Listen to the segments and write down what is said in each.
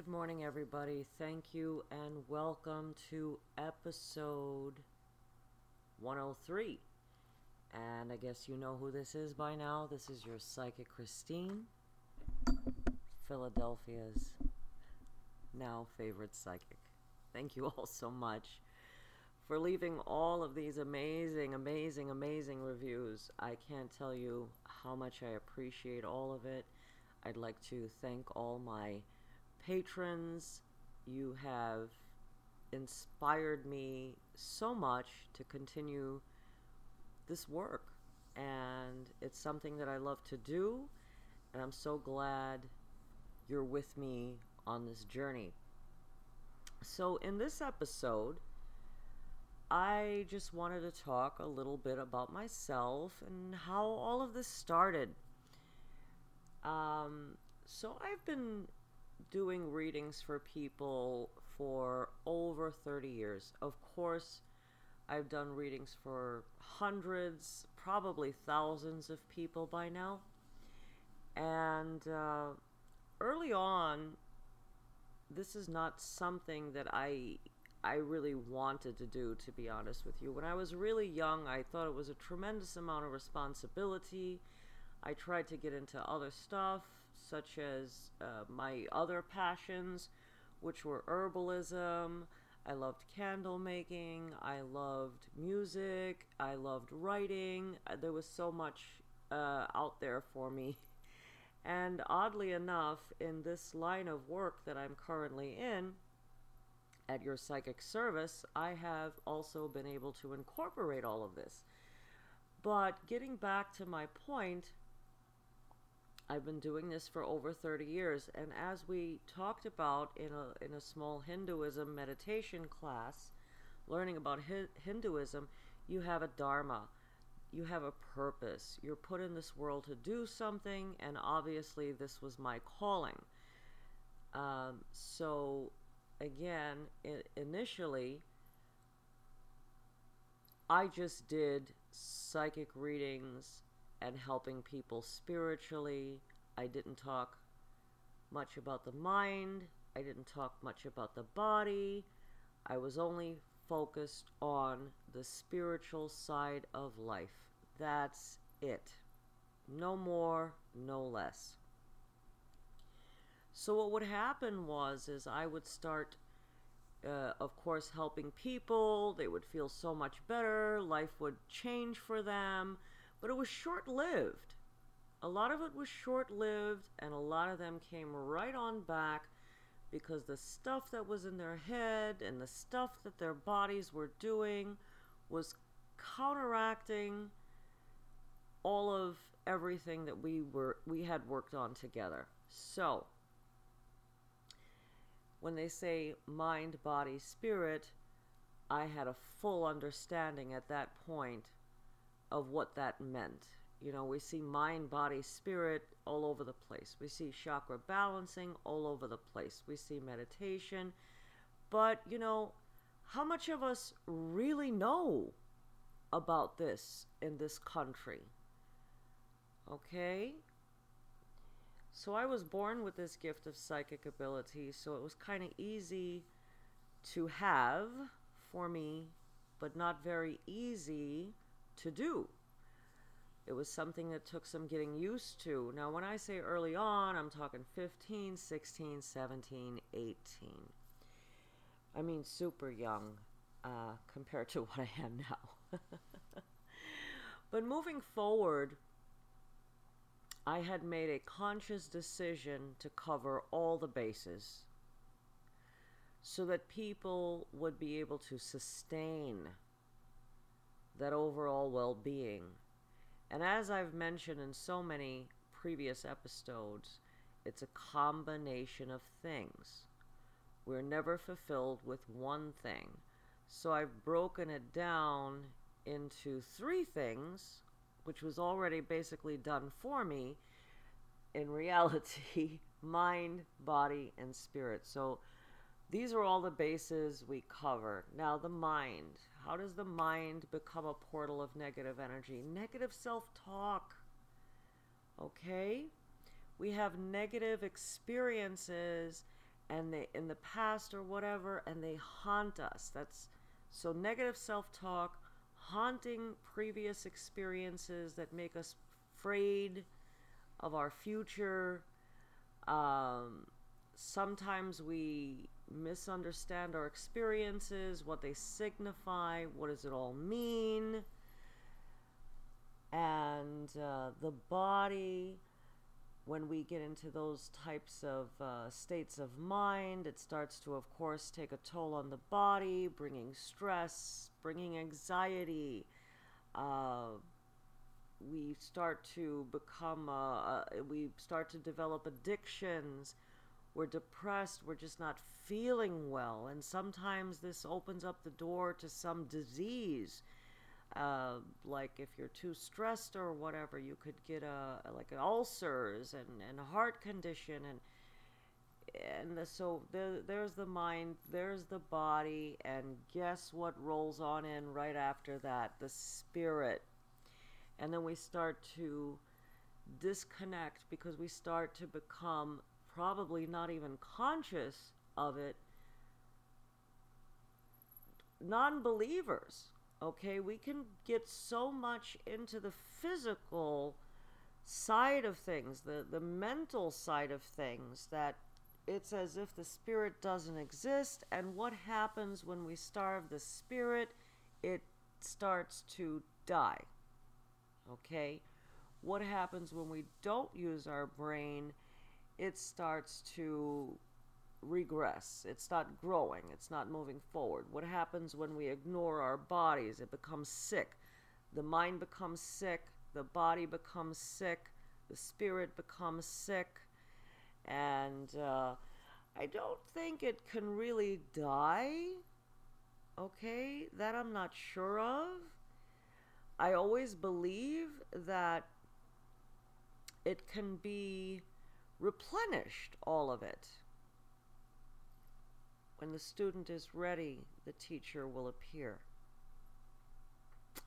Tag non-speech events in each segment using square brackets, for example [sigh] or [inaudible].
Good morning, everybody. Thank you and welcome to episode 103. And I guess you know who this is by now. This is your psychic Christine, Philadelphia's now favorite psychic. Thank you all so much for leaving all of these amazing, amazing, amazing reviews. I can't tell you how much I appreciate all of it. I'd like to thank all my patrons. You have inspired me so much to continue this work. And it's something that I love to do. And I'm so glad you're with me on this journey. So, in this episode, I just wanted to talk a little bit about myself and how all of this started. Um, so, I've been doing readings for people for over 30 years. Of course, I've done readings for hundreds, probably thousands of people by now. And uh, early on, this is not something that I I really wanted to do to be honest with you. When I was really young, I thought it was a tremendous amount of responsibility. I tried to get into other stuff such as uh, my other passions, which were herbalism. I loved candle making. I loved music. I loved writing. Uh, there was so much uh, out there for me. [laughs] And oddly enough, in this line of work that I'm currently in, at your psychic service, I have also been able to incorporate all of this. But getting back to my point, I've been doing this for over 30 years, and as we talked about in a in a small Hinduism meditation class, learning about Hi- Hinduism, you have a dharma, you have a purpose. You're put in this world to do something, and obviously this was my calling. Um, so, again, I- initially, I just did psychic readings and helping people spiritually. I didn't talk much about the mind. I didn't talk much about the body. I was only focused on the spiritual side of life. That's it. No more, no less. So what would happen was is I would start uh, of course helping people. They would feel so much better. Life would change for them but it was short lived. A lot of it was short lived, and a lot of them came right on back because the stuff that was in their head and the stuff that their bodies were doing was counteracting all of everything that we were we had worked on together. So, when they say mind, body, spirit, I had a full understanding at that point of what that meant. You know, we see mind, body, spirit all over the place. We see chakra balancing all over the place. We see meditation. But, you know, how much of us really know about this in this country? Okay? So I was born with this gift of psychic ability, so it was kind of easy to have for me, but not very easy to do. It was something that took some getting used to. Now, when I say early on, I'm talking 15, 16, 17, 18. I mean, super young uh, compared to [laughs] what I am now. but moving forward, I had made a conscious decision to cover all the bases so that people would be able to sustain that overall well being. And as I've mentioned in so many previous episodes, it's a combination of things. We're never fulfilled with one thing. So I've broken it down into three things, which was already basically done for me in reality [laughs] mind, body, and spirit. So these are all the bases we cover. Now, the mind. How does the mind become a portal of negative energy? Negative self talk. Okay? We have negative experiences, and they in the past or whatever and they haunt us that's so negative self-talk haunting previous experiences that make us afraid of our future um, sometimes we misunderstand our experiences what they signify what does it all mean and uh, the body when we get into those types of uh, states of mind, it starts to, of course, take a toll on the body, bringing stress, bringing anxiety. Uh, we start to become, uh, uh, we start to develop addictions. We're depressed, we're just not feeling well. And sometimes this opens up the door to some disease uh, like if you're too stressed or whatever, you could get a like ulcers and and a heart condition and and the, so the, there's the mind, there's the body, and guess what rolls on in right after that? The spirit. And then we start to disconnect because we start to become probably not even conscious of it non believers Okay, we can get so much into the physical side of things, the, the mental side of things, that it's as if the spirit doesn't exist. And what happens when we starve the spirit? It starts to die. Okay? What happens when we don't use our brain? It starts to regress. It's not growing. It's not moving forward. What happens when we ignore our bodies? It becomes sick. The mind becomes sick. The body becomes sick. The spirit becomes sick. And uh, I don't think it can really die. Okay? That I'm not sure of. I always believe that it can be replenished, all of it when the student is ready, the teacher will appear.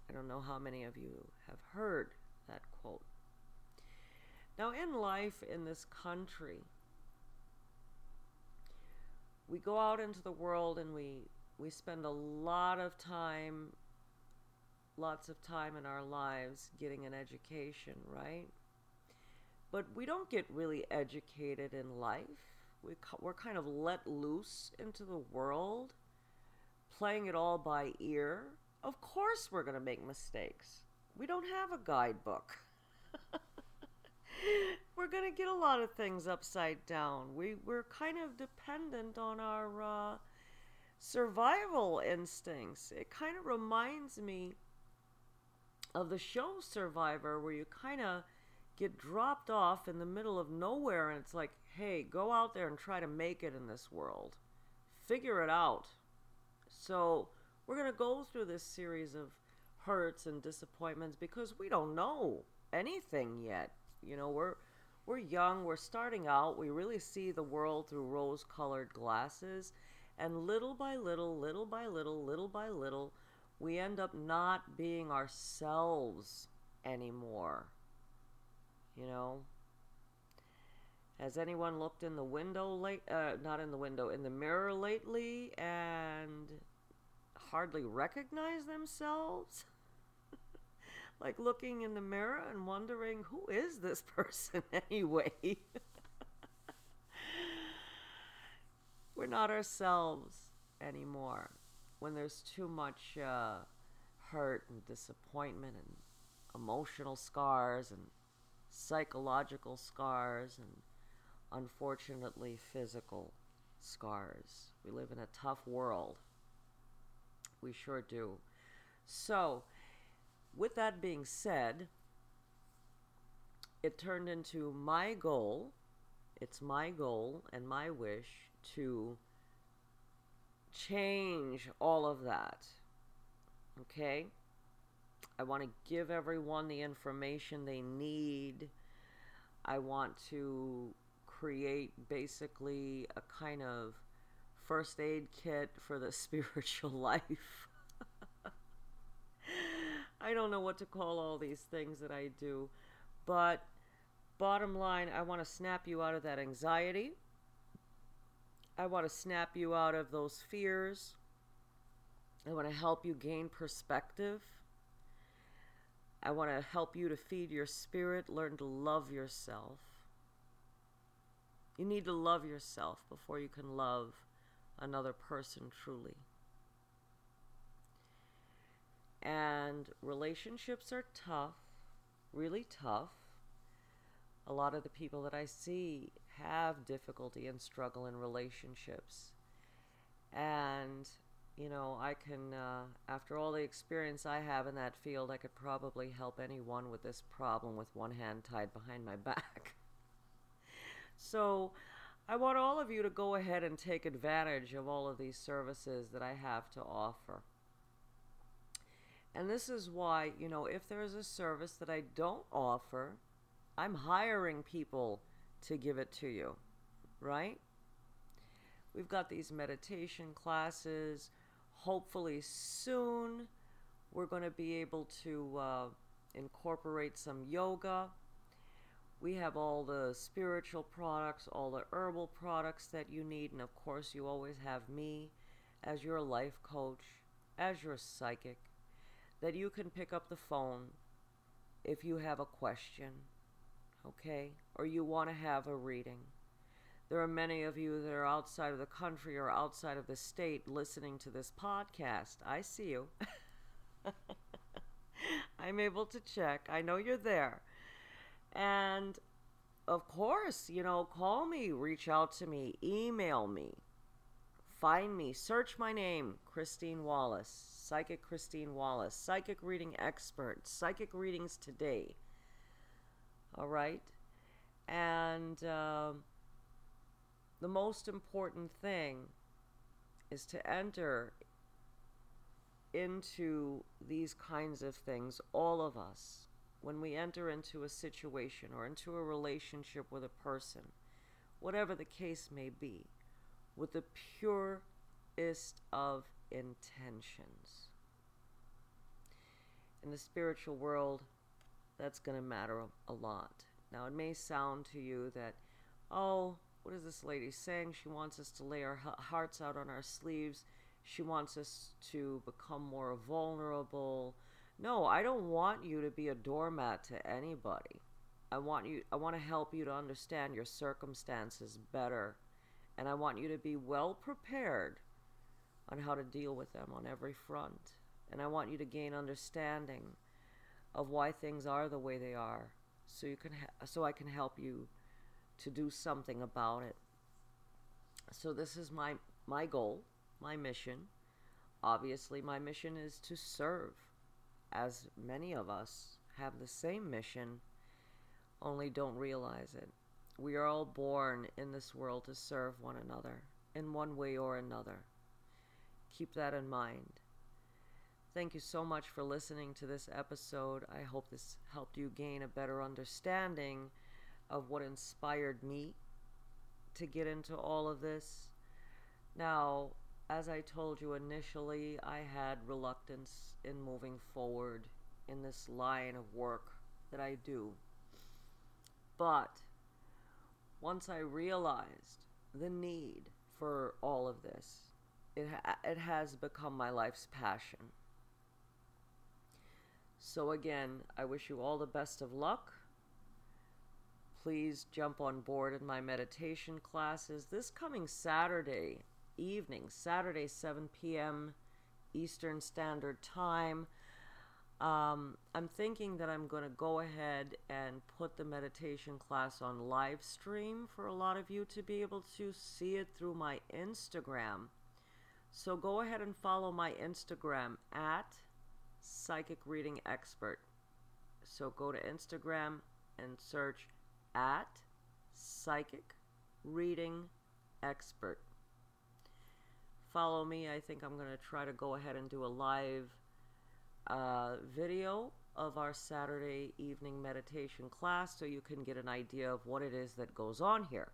I don't know how many of you have heard that quote. Now, in life in this country, we go out into the world and we, we spend a lot of time, lots of time in our lives getting an education, right? But we don't get really educated in life we, we're kind of let loose into the world, playing it all by ear. Of course, we're going to make mistakes. We don't have a guidebook. [laughs] we're going to get a lot of things upside down. We, we're kind of dependent on our uh, survival instincts. It kind of reminds me of the show Survivor, where you kind of get dropped off in the middle of nowhere and it's like, hey, go out there and try to make it in this world. Figure it out. So, we're going to go through this series of hurts and disappointments because we don't know anything yet. You know, we're we're young, we're starting out, we really see the world through rose-colored glasses, and little by little, little by little, little by little, we end up not being ourselves anymore. You know, has anyone looked in the window late? Uh, not in the window, in the mirror lately, and hardly recognize themselves? [laughs] like looking in the mirror and wondering who is this person [laughs] anyway? [laughs] We're not ourselves anymore when there's too much uh, hurt and disappointment and emotional scars and psychological scars and unfortunately physical scars. We live in a tough world. We sure do. So, with that being said, it turned into my goal. It's my goal and my wish to change all of that. Okay? I want to give everyone the information they need. I want to create basically a kind of first aid kit for the [laughs] spiritual life. I don't know what to call all these things that I do, but bottom line, I want to snap you out of that anxiety. I want to snap you out of those fears. I want to help you gain perspective. I want to help you to feed your spirit, learn to love yourself. You need to love yourself before you can love another person truly. And relationships are tough, really tough. A lot of the people that I see have difficulty and struggle in relationships. And, you know, I can, uh, after all the experience I have in that field, I could probably help anyone with this problem with one hand tied behind my [laughs] back. so, I want all of you to go ahead and take advantage of all of these services that I have to offer. And this is why, you know, if there is a service that I don't offer, I'm hiring people to give it to you, right? We've got these meditation classes. Hopefully, soon we're going to be able to uh, incorporate some yoga. We have all the spiritual products, all the herbal products that you need, and of course, you always have me as your life coach, as your psychic, that you can pick up the phone if you have a question okay? Or you want to have a reading. There are many of you that are outside of the country or outside of the state listening to this podcast. I see you. [laughs] I'm able to check. I know you're there. And of course, you know, call me, reach out to me, email me, find me, search my name, Christine Wallace, Psychic Christine Wallace, Psychic Reading Expert, Psychic Readings Today all right? And uh, the most important thing is to enter into these kinds of things, all of us, when we enter into a situation or into a relationship with a person, whatever the case may be, with the purest of intentions. In the spiritual world, that's going to matter a, lot. Now, it may sound to you that, oh, what is this lady saying? She wants us to lay our hearts out on our sleeves. She wants us to become more vulnerable. No, I don't want you to be a doormat to anybody. I want you I want to help you to understand your circumstances better. And I want you to be well prepared on how to deal with them on every front. And I want you to gain understanding of why things are the way they are so you can ha- so I can help you to do something about it. So this is my my goal, my mission. Obviously, my mission is to serve as many of us have the same mission only don't realize it. We are all born in this world to serve one another in one way or another. Keep that in mind. Thank you so much for listening to this episode. I hope this helped you gain a better understanding of what inspired me to get into all of this. Now, as I told you initially, I had reluctance in moving forward in this line of work that I do. But once I realized the need for all of this, it, ha- it has become my life's passion. So, again, I wish you all the best of luck. Please jump on board in my meditation classes this coming Saturday evening, Saturday, 7 p.m. Eastern Standard Time. Um, I'm thinking that I'm going to go ahead and put the meditation class on live stream for a lot of you to be able to see it through my Instagram. So go ahead and follow my Instagram at psychic reading expert. So go to Instagram and search at psychic reading expert. Follow me. I think I'm going to try to go ahead and do a live uh, video of our Saturday evening meditation class so you can get an idea of what it is that goes on here.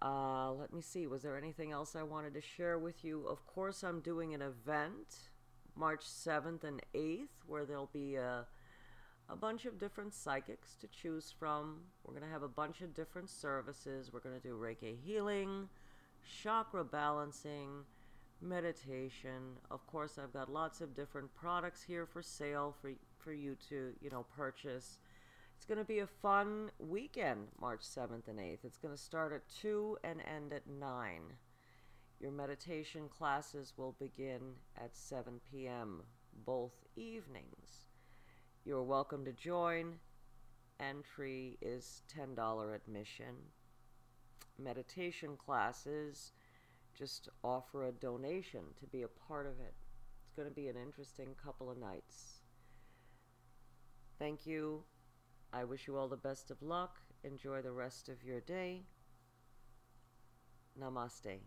Uh, let me see, was there anything else I wanted to share with you? Of course, I'm doing an event March 7th and 8th, where there'll be a, a bunch of different psychics to choose from. We're going to have a bunch of different services. We're going to do Reiki healing, chakra balancing, meditation. Of course, I've got lots of different products here for sale for for you to, you know, purchase. It's going to be a fun weekend, March 7th and 8th. It's going to start at 2 and end at 9. Your meditation classes will begin at 7 p.m. both evenings. You're welcome to join. Entry is $10 admission. Meditation classes just offer a donation to be a part of it. It's going to be an interesting couple of nights. Thank you. I wish you all the best of luck. Enjoy the rest of your day. Namaste.